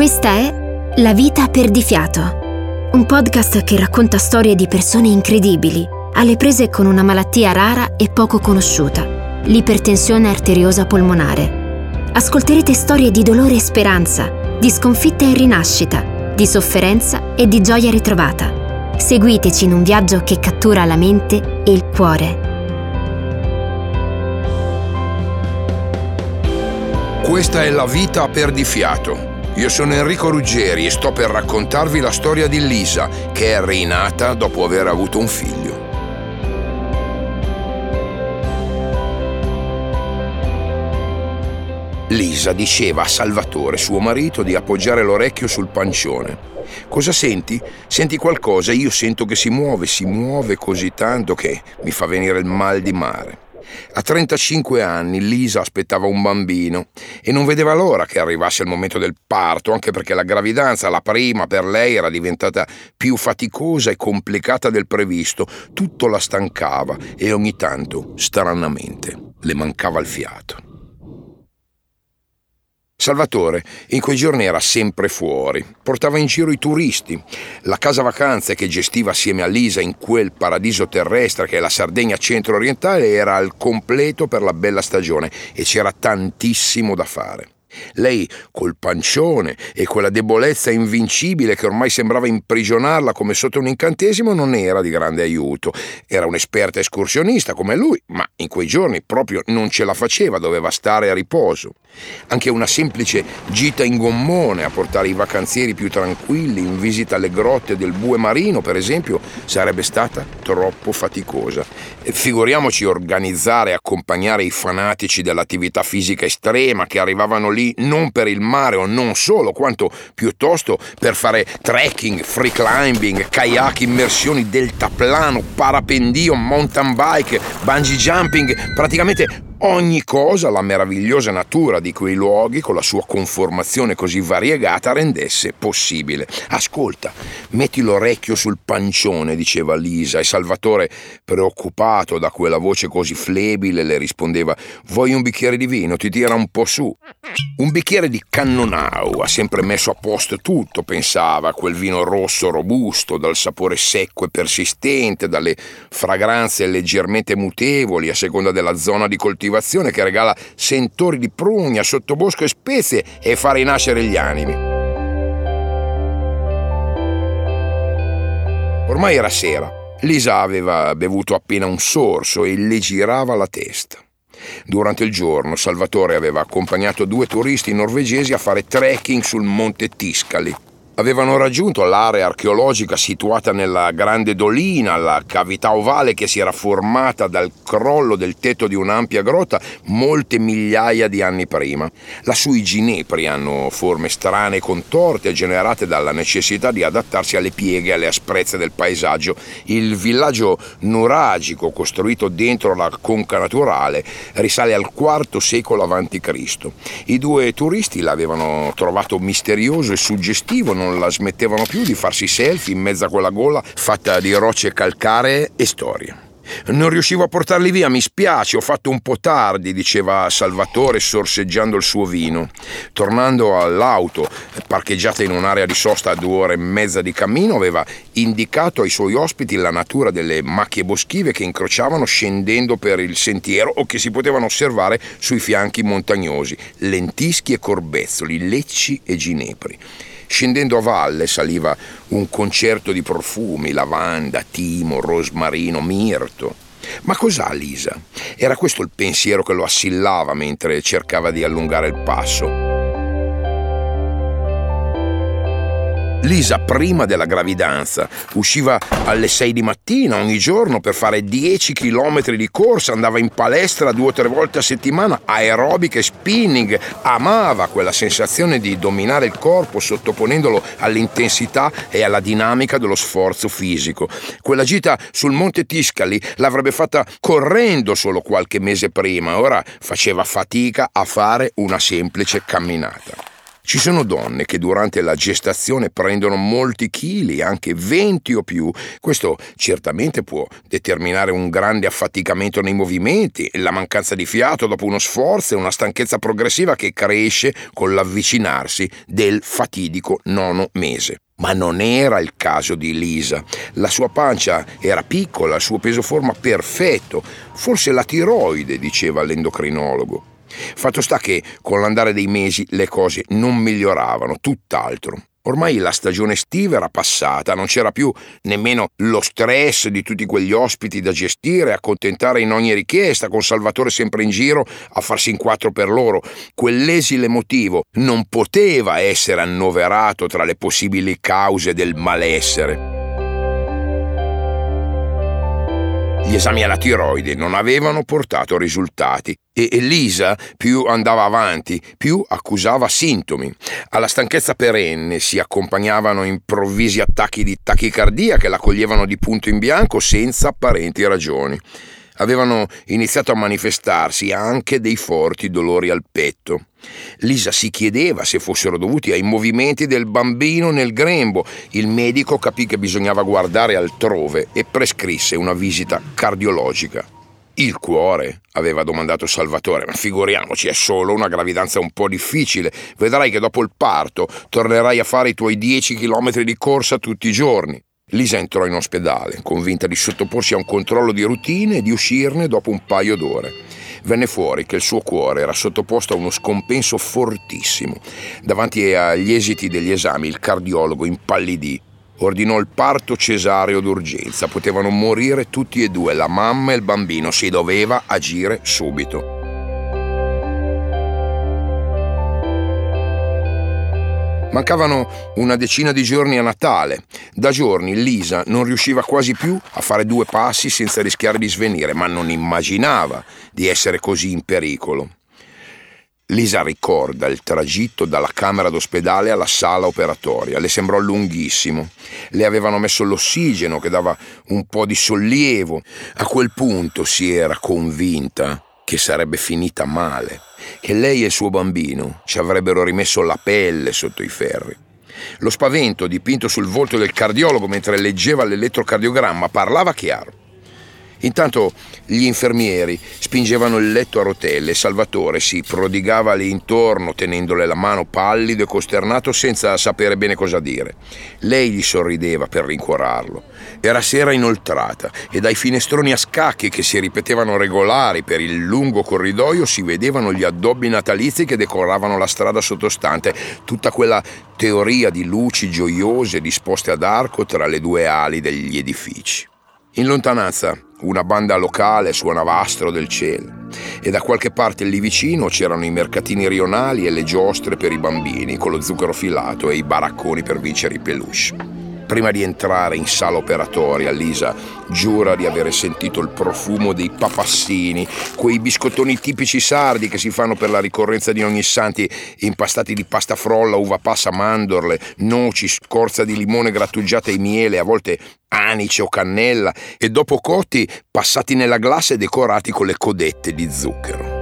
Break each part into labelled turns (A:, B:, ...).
A: Questa è La vita per di fiato, un podcast che racconta storie di persone incredibili, alle prese con una malattia rara e poco conosciuta, l'ipertensione arteriosa polmonare. Ascolterete storie di dolore e speranza, di sconfitta e rinascita, di sofferenza e di gioia ritrovata. Seguiteci in un viaggio che cattura la mente e il cuore.
B: Questa è la vita a perdifiato. Io sono Enrico Ruggeri e sto per raccontarvi la storia di Lisa, che è rinata dopo aver avuto un figlio. Lisa diceva a Salvatore, suo marito, di appoggiare l'orecchio sul pancione. Cosa senti? Senti qualcosa? Io sento che si muove, si muove così tanto che mi fa venire il mal di mare. A 35 anni Lisa aspettava un bambino e non vedeva l'ora che arrivasse il momento del parto, anche perché la gravidanza, la prima per lei, era diventata più faticosa e complicata del previsto. Tutto la stancava e ogni tanto, stranamente, le mancava il fiato. Salvatore in quei giorni era sempre fuori, portava in giro i turisti. La casa vacanze che gestiva assieme a Lisa in quel paradiso terrestre che è la Sardegna centro-orientale era al completo per la bella stagione e c'era tantissimo da fare. Lei, col pancione e quella debolezza invincibile che ormai sembrava imprigionarla come sotto un incantesimo, non era di grande aiuto. Era un'esperta escursionista come lui, ma in quei giorni proprio non ce la faceva, doveva stare a riposo. Anche una semplice gita in gommone a portare i vacanzieri più tranquilli in visita alle grotte del Bue Marino, per esempio, sarebbe stata troppo faticosa. Figuriamoci organizzare e accompagnare i fanatici dell'attività fisica estrema che arrivavano lì lì non per il mare o non solo, quanto piuttosto per fare trekking, free climbing, kayak, immersioni, deltaplano, parapendio, mountain bike, bungee jumping, praticamente ogni cosa la meravigliosa natura di quei luoghi, con la sua conformazione così variegata, rendesse possibile. Ascolta, metti l'orecchio sul pancione, diceva Lisa, e Salvatore, preoccupato da quella voce così flebile, le rispondeva: Vuoi un bicchiere di vino? Ti tira un po' su. Un bicchiere di cannonau ha sempre messo a posto tutto, pensava, quel vino rosso robusto, dal sapore secco e persistente, dalle fragranze leggermente mutevoli a seconda della zona di coltivazione coltivazione che regala sentori di prugna, sottobosco e spezie e fa rinascere gli animi. Ormai era sera. Lisa aveva bevuto appena un sorso e le girava la testa. Durante il giorno Salvatore aveva accompagnato due turisti norvegesi a fare trekking sul monte Tiscali avevano raggiunto l'area archeologica situata nella grande dolina, la cavità ovale che si era formata dal crollo del tetto di un'ampia grotta molte migliaia di anni prima. Lassù i ginepri hanno forme strane e contorte generate dalla necessità di adattarsi alle pieghe e alle asprezze del paesaggio. Il villaggio nuragico costruito dentro la conca naturale risale al IV secolo a.C. I due turisti l'avevano trovato misterioso e suggestivo, non non la smettevano più di farsi selfie in mezzo a quella gola fatta di rocce calcaree e storie. Non riuscivo a portarli via, mi spiace, ho fatto un po' tardi, diceva Salvatore sorseggiando il suo vino. Tornando all'auto, parcheggiata in un'area di sosta a due ore e mezza di cammino, aveva indicato ai suoi ospiti la natura delle macchie boschive che incrociavano scendendo per il sentiero o che si potevano osservare sui fianchi montagnosi, lentischi e corbezzoli, lecci e ginepri. Scendendo a valle saliva un concerto di profumi, lavanda, timo, rosmarino, mirto. Ma cos'ha Lisa? Era questo il pensiero che lo assillava mentre cercava di allungare il passo. Lisa, prima della gravidanza, usciva alle 6 di mattina ogni giorno per fare 10 km di corsa, andava in palestra due o tre volte a settimana, aerobica e spinning, amava quella sensazione di dominare il corpo sottoponendolo all'intensità e alla dinamica dello sforzo fisico. Quella gita sul Monte Tiscali l'avrebbe fatta correndo solo qualche mese prima, ora faceva fatica a fare una semplice camminata. Ci sono donne che durante la gestazione prendono molti chili, anche 20 o più. Questo certamente può determinare un grande affaticamento nei movimenti, la mancanza di fiato dopo uno sforzo e una stanchezza progressiva che cresce con l'avvicinarsi del fatidico nono mese. Ma non era il caso di Lisa. La sua pancia era piccola, il suo peso forma perfetto. Forse la tiroide, diceva l'endocrinologo. Fatto sta che con l'andare dei mesi le cose non miglioravano, tutt'altro. Ormai la stagione estiva era passata, non c'era più nemmeno lo stress di tutti quegli ospiti da gestire, accontentare in ogni richiesta, con Salvatore sempre in giro a farsi in quattro per loro. Quell'esile motivo non poteva essere annoverato tra le possibili cause del malessere. Gli esami alla tiroide non avevano portato risultati e Elisa più andava avanti, più accusava sintomi. Alla stanchezza perenne si accompagnavano improvvisi attacchi di tachicardia che la coglievano di punto in bianco senza apparenti ragioni avevano iniziato a manifestarsi anche dei forti dolori al petto. Lisa si chiedeva se fossero dovuti ai movimenti del bambino nel grembo. Il medico capì che bisognava guardare altrove e prescrisse una visita cardiologica. Il cuore? aveva domandato Salvatore. Ma figuriamoci, è solo una gravidanza un po' difficile. Vedrai che dopo il parto tornerai a fare i tuoi 10 km di corsa tutti i giorni. Lisa entrò in ospedale, convinta di sottoporsi a un controllo di routine e di uscirne dopo un paio d'ore. Venne fuori che il suo cuore era sottoposto a uno scompenso fortissimo. Davanti agli esiti degli esami il cardiologo impallidì. Ordinò il parto cesareo d'urgenza. Potevano morire tutti e due, la mamma e il bambino. Si doveva agire subito. Mancavano una decina di giorni a Natale. Da giorni Lisa non riusciva quasi più a fare due passi senza rischiare di svenire, ma non immaginava di essere così in pericolo. Lisa ricorda il tragitto dalla camera d'ospedale alla sala operatoria. Le sembrò lunghissimo. Le avevano messo l'ossigeno che dava un po' di sollievo. A quel punto si era convinta che sarebbe finita male che lei e il suo bambino ci avrebbero rimesso la pelle sotto i ferri. Lo spavento dipinto sul volto del cardiologo mentre leggeva l'elettrocardiogramma parlava chiaro. Intanto gli infermieri spingevano il letto a rotelle e Salvatore si prodigava lì intorno tenendole la mano pallido e costernato senza sapere bene cosa dire. Lei gli sorrideva per rincuorarlo. Era sera inoltrata e dai finestroni a scacchi che si ripetevano regolari per il lungo corridoio si vedevano gli addobbi natalizi che decoravano la strada sottostante, tutta quella teoria di luci gioiose disposte ad arco tra le due ali degli edifici. In lontananza una banda locale suonava Astro del Cielo e da qualche parte lì vicino c'erano i mercatini rionali e le giostre per i bambini con lo zucchero filato e i baracconi per vincere i peluche. Prima di entrare in sala operatoria, Lisa giura di avere sentito il profumo dei papassini, quei biscottoni tipici sardi che si fanno per la ricorrenza di ogni santi, impastati di pasta frolla, uva passa, mandorle, noci, scorza di limone grattugiata e miele, a volte anice o cannella, e dopo cotti passati nella glassa e decorati con le codette di zucchero.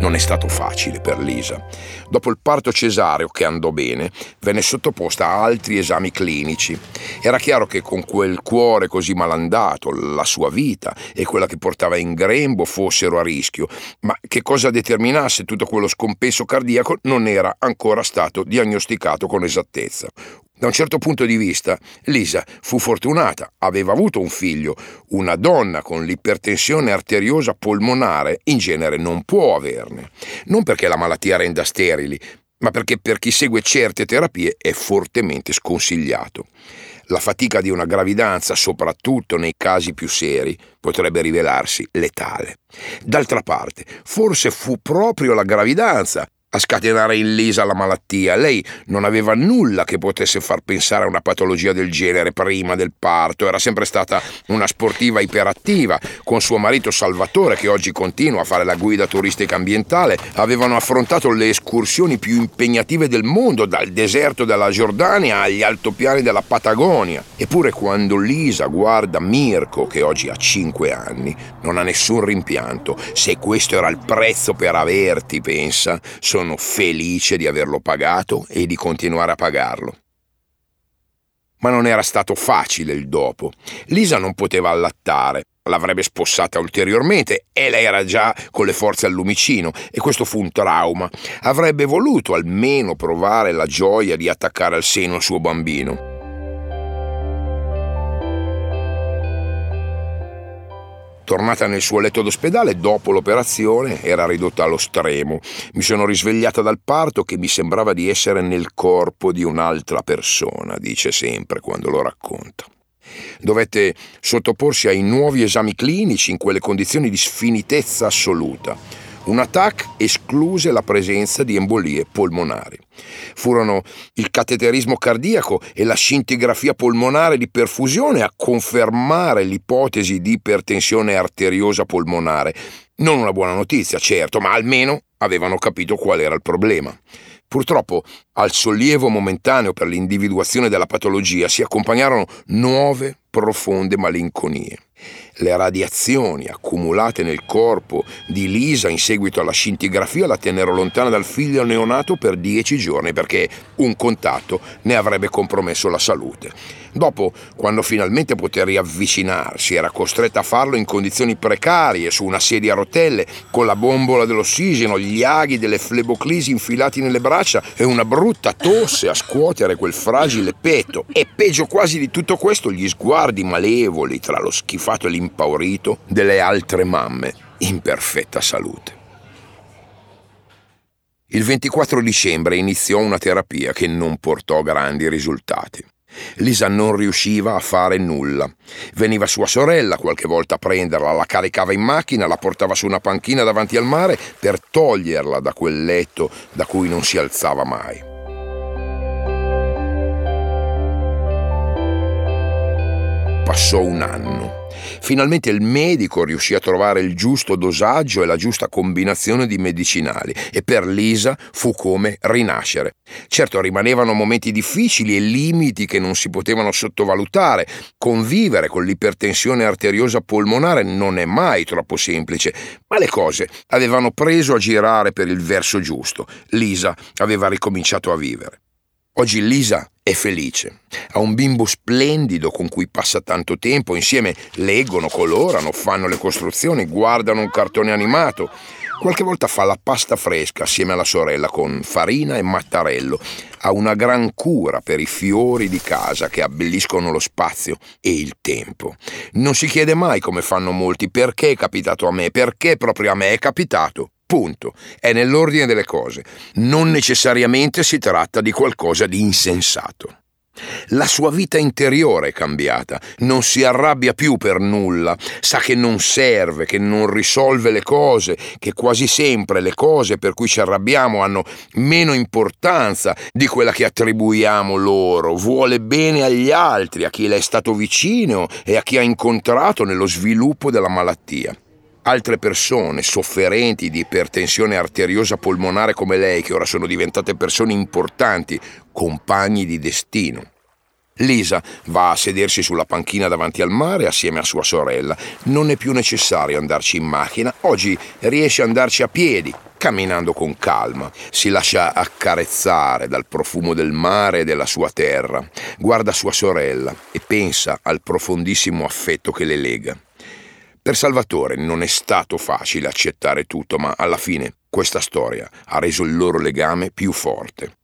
B: Non è stato facile per Lisa. Dopo il parto cesareo, che andò bene, venne sottoposta a altri esami clinici. Era chiaro che con quel cuore così malandato, la sua vita e quella che portava in grembo fossero a rischio, ma che cosa determinasse tutto quello scompenso cardiaco non era ancora stato diagnosticato con esattezza. Da un certo punto di vista, Lisa fu fortunata, aveva avuto un figlio. Una donna con l'ipertensione arteriosa polmonare in genere non può averne. Non perché la malattia renda sterili, ma perché per chi segue certe terapie è fortemente sconsigliato. La fatica di una gravidanza, soprattutto nei casi più seri, potrebbe rivelarsi letale. D'altra parte, forse fu proprio la gravidanza a scatenare in Lisa la malattia. Lei non aveva nulla che potesse far pensare a una patologia del genere prima del parto, era sempre stata una sportiva iperattiva, con suo marito Salvatore che oggi continua a fare la guida turistica ambientale, avevano affrontato le escursioni più impegnative del mondo, dal deserto della Giordania agli altopiani della Patagonia. Eppure quando Lisa guarda Mirko, che oggi ha 5 anni, non ha nessun rimpianto. Se questo era il prezzo per averti, pensa, sono felice di averlo pagato e di continuare a pagarlo. Ma non era stato facile il dopo. Lisa non poteva allattare, l'avrebbe spossata ulteriormente e lei era già con le forze al lumicino e questo fu un trauma. Avrebbe voluto almeno provare la gioia di attaccare al seno il suo bambino. Tornata nel suo letto d'ospedale, dopo l'operazione, era ridotta allo stremo. Mi sono risvegliata dal parto che mi sembrava di essere nel corpo di un'altra persona, dice sempre quando lo racconta. Dovette sottoporsi ai nuovi esami clinici in quelle condizioni di sfinitezza assoluta una TAC escluse la presenza di embolie polmonari. Furono il cateterismo cardiaco e la scintigrafia polmonare di perfusione a confermare l'ipotesi di ipertensione arteriosa polmonare. Non una buona notizia, certo, ma almeno avevano capito qual era il problema. Purtroppo al sollievo momentaneo per l'individuazione della patologia si accompagnarono nuove profonde malinconie. Le radiazioni accumulate nel corpo di Lisa in seguito alla scintigrafia la tennero lontana dal figlio neonato per dieci giorni perché un contatto ne avrebbe compromesso la salute. Dopo, quando finalmente poté riavvicinarsi, era costretta a farlo in condizioni precarie, su una sedia a rotelle, con la bombola dell'ossigeno, gli aghi delle fleboclisi infilati nelle braccia e una brutta tosse a scuotere quel fragile petto. E peggio quasi di tutto questo, gli sguardi malevoli tra lo schifato e l'impaurito delle altre mamme in perfetta salute. Il 24 dicembre iniziò una terapia che non portò grandi risultati. Lisa non riusciva a fare nulla. Veniva sua sorella qualche volta a prenderla, la caricava in macchina, la portava su una panchina davanti al mare per toglierla da quel letto da cui non si alzava mai. Passò un anno. Finalmente il medico riuscì a trovare il giusto dosaggio e la giusta combinazione di medicinali e per Lisa fu come rinascere. Certo rimanevano momenti difficili e limiti che non si potevano sottovalutare. Convivere con l'ipertensione arteriosa polmonare non è mai troppo semplice, ma le cose avevano preso a girare per il verso giusto. Lisa aveva ricominciato a vivere. Oggi Lisa è felice, ha un bimbo splendido con cui passa tanto tempo, insieme leggono, colorano, fanno le costruzioni, guardano un cartone animato. Qualche volta fa la pasta fresca assieme alla sorella con farina e mattarello. Ha una gran cura per i fiori di casa che abbelliscono lo spazio e il tempo. Non si chiede mai come fanno molti perché è capitato a me, perché proprio a me è capitato. Punto. È nell'ordine delle cose. Non necessariamente si tratta di qualcosa di insensato. La sua vita interiore è cambiata, non si arrabbia più per nulla, sa che non serve, che non risolve le cose, che quasi sempre le cose per cui ci arrabbiamo hanno meno importanza di quella che attribuiamo loro, vuole bene agli altri, a chi le è stato vicino e a chi ha incontrato nello sviluppo della malattia altre persone sofferenti di ipertensione arteriosa polmonare come lei, che ora sono diventate persone importanti, compagni di destino. Lisa va a sedersi sulla panchina davanti al mare assieme a sua sorella. Non è più necessario andarci in macchina, oggi riesce ad andarci a piedi, camminando con calma. Si lascia accarezzare dal profumo del mare e della sua terra. Guarda sua sorella e pensa al profondissimo affetto che le lega. Per Salvatore non è stato facile accettare tutto, ma alla fine questa storia ha reso il loro legame più forte.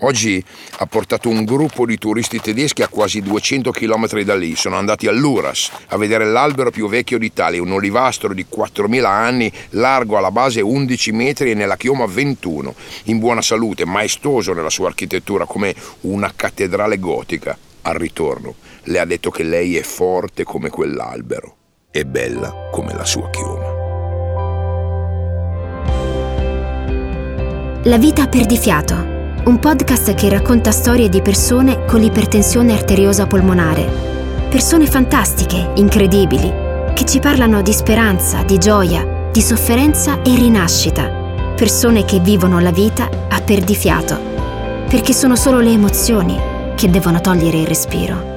B: Oggi ha portato un gruppo di turisti tedeschi a quasi 200 km da lì. Sono andati all'Uras a vedere l'albero più vecchio d'Italia, un olivastro di 4.000 anni, largo alla base 11 metri e nella chioma 21, in buona salute, maestoso nella sua architettura come una cattedrale gotica. Al ritorno le ha detto che lei è forte come quell'albero e bella come la sua chioma.
A: La vita a perdifiato, un podcast che racconta storie di persone con l'ipertensione arteriosa polmonare. Persone fantastiche, incredibili, che ci parlano di speranza, di gioia, di sofferenza e rinascita. Persone che vivono la vita a perdifiato, perché sono solo le emozioni che devono togliere il respiro.